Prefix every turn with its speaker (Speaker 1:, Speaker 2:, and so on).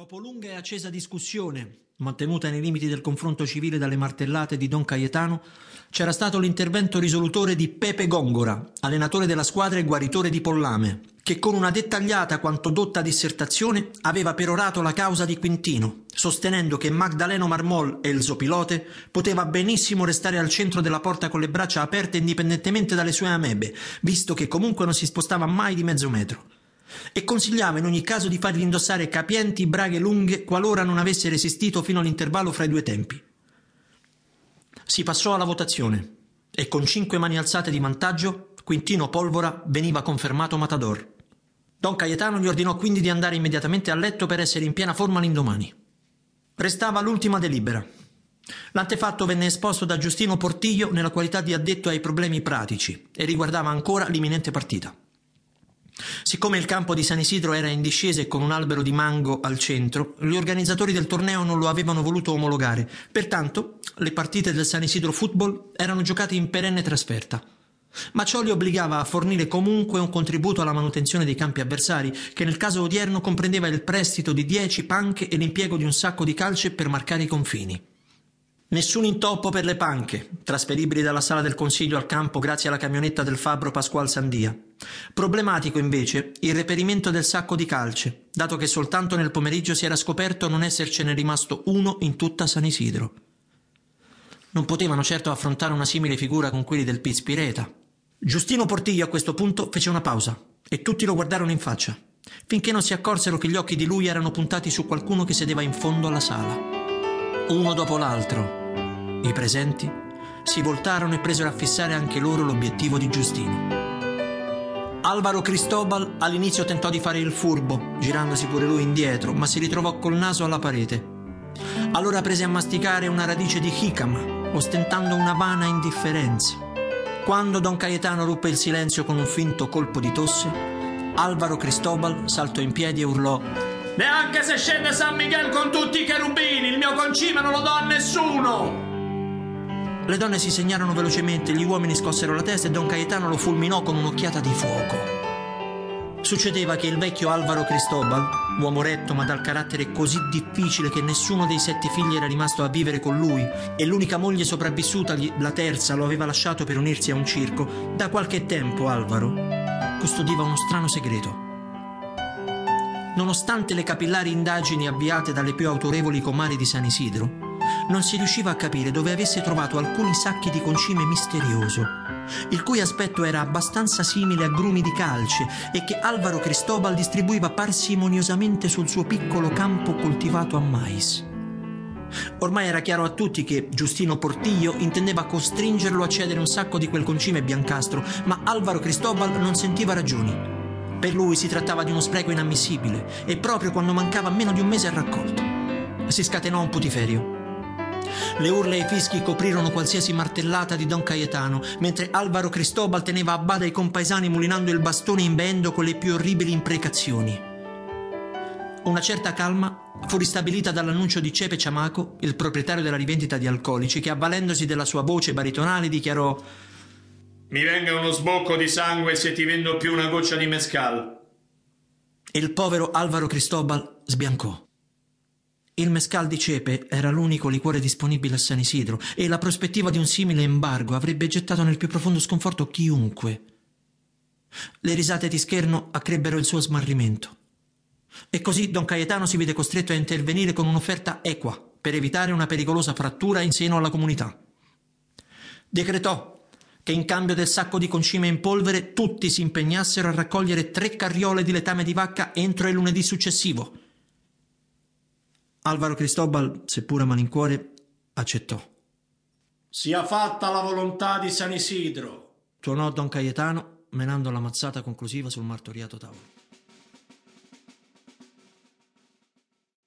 Speaker 1: Dopo lunga e accesa discussione, mantenuta nei limiti del confronto civile dalle martellate di Don Cayetano, c'era stato l'intervento risolutore di Pepe Gongora, allenatore della squadra e guaritore di Pollame, che con una dettagliata quanto dotta dissertazione aveva perorato la causa di Quintino, sostenendo che Magdaleno Marmol e il zopilote poteva benissimo restare al centro della porta con le braccia aperte indipendentemente dalle sue amebe, visto che comunque non si spostava mai di mezzo metro e consigliava in ogni caso di fargli indossare capienti braghe lunghe qualora non avesse resistito fino all'intervallo fra i due tempi. Si passò alla votazione e con cinque mani alzate di vantaggio Quintino Polvora veniva confermato matador. Don Cayetano gli ordinò quindi di andare immediatamente a letto per essere in piena forma l'indomani. Restava l'ultima delibera. L'antefatto venne esposto da Giustino Portiglio nella qualità di addetto ai problemi pratici e riguardava ancora l'imminente partita. Siccome il campo di San Isidro era in discesa e con un albero di mango al centro, gli organizzatori del torneo non lo avevano voluto omologare. Pertanto, le partite del San Isidro Football erano giocate in perenne trasferta. Ma ciò li obbligava a fornire comunque un contributo alla manutenzione dei campi avversari, che nel caso odierno comprendeva il prestito di dieci panche e l'impiego di un sacco di calce per marcare i confini. Nessun intoppo per le panche, trasferibili dalla sala del consiglio al campo grazie alla camionetta del fabbro Pasqual Sandia. Problematico invece il reperimento del sacco di calce, dato che soltanto nel pomeriggio si era scoperto non essercene rimasto uno in tutta San Isidro. Non potevano certo affrontare una simile figura con quelli del Pispireta. Giustino Portiglio a questo punto fece una pausa e tutti lo guardarono in faccia, finché non si accorsero che gli occhi di lui erano puntati su qualcuno che sedeva in fondo alla sala. Uno dopo l'altro, i presenti si voltarono e presero a fissare anche loro l'obiettivo di Giustino. Alvaro Cristobal all'inizio tentò di fare il furbo, girandosi pure lui indietro, ma si ritrovò col naso alla parete. Allora prese a masticare una radice di jicama, ostentando una vana indifferenza. Quando Don Cayetano ruppe il silenzio con un finto colpo di tosse, Alvaro Cristobal saltò in piedi e urlò
Speaker 2: Neanche se scende San Miguel con tutti i cherubini, il mio concime non lo do a nessuno!
Speaker 1: Le donne si segnarono velocemente, gli uomini scossero la testa e Don Cayetano lo fulminò con un'occhiata di fuoco. Succedeva che il vecchio Alvaro Cristobal, uomo retto ma dal carattere così difficile che nessuno dei sette figli era rimasto a vivere con lui e l'unica moglie sopravvissuta, la terza, lo aveva lasciato per unirsi a un circo, da qualche tempo Alvaro custodiva uno strano segreto. Nonostante le capillari indagini avviate dalle più autorevoli comari di San Isidro, non si riusciva a capire dove avesse trovato alcuni sacchi di concime misterioso, il cui aspetto era abbastanza simile a grumi di calce e che Alvaro Cristobal distribuiva parsimoniosamente sul suo piccolo campo coltivato a mais. Ormai era chiaro a tutti che Giustino Portiglio intendeva costringerlo a cedere un sacco di quel concime biancastro, ma Alvaro Cristobal non sentiva ragioni. Per lui si trattava di uno spreco inammissibile e proprio quando mancava meno di un mese al raccolto. Si scatenò un putiferio. Le urla e i fischi coprirono qualsiasi martellata di Don Cayetano, mentre Alvaro Cristobal teneva a bada i compaesani mulinando il bastone imbeendo con le più orribili imprecazioni. Una certa calma fu ristabilita dall'annuncio di Cepe Ciamaco, il proprietario della rivendita di alcolici, che avvalendosi della sua voce baritonale dichiarò
Speaker 2: Mi venga uno sbocco di sangue se ti vendo più una goccia di mescal.
Speaker 1: E il povero Alvaro Cristobal sbiancò. Il mescal di cepe era l'unico liquore disponibile a San Isidro e la prospettiva di un simile embargo avrebbe gettato nel più profondo sconforto chiunque. Le risate di scherno accrebbero il suo smarrimento. E così Don Cayetano si vide costretto a intervenire con un'offerta equa per evitare una pericolosa frattura in seno alla comunità. Decretò che in cambio del sacco di concime in polvere tutti si impegnassero a raccogliere tre carriole di letame di vacca entro il lunedì successivo Alvaro Cristobal, seppur a malincuore, accettò.
Speaker 2: Sia fatta la volontà di San Isidro,
Speaker 1: tuonò Don Cayetano, menando la mazzata conclusiva sul martoriato tavolo.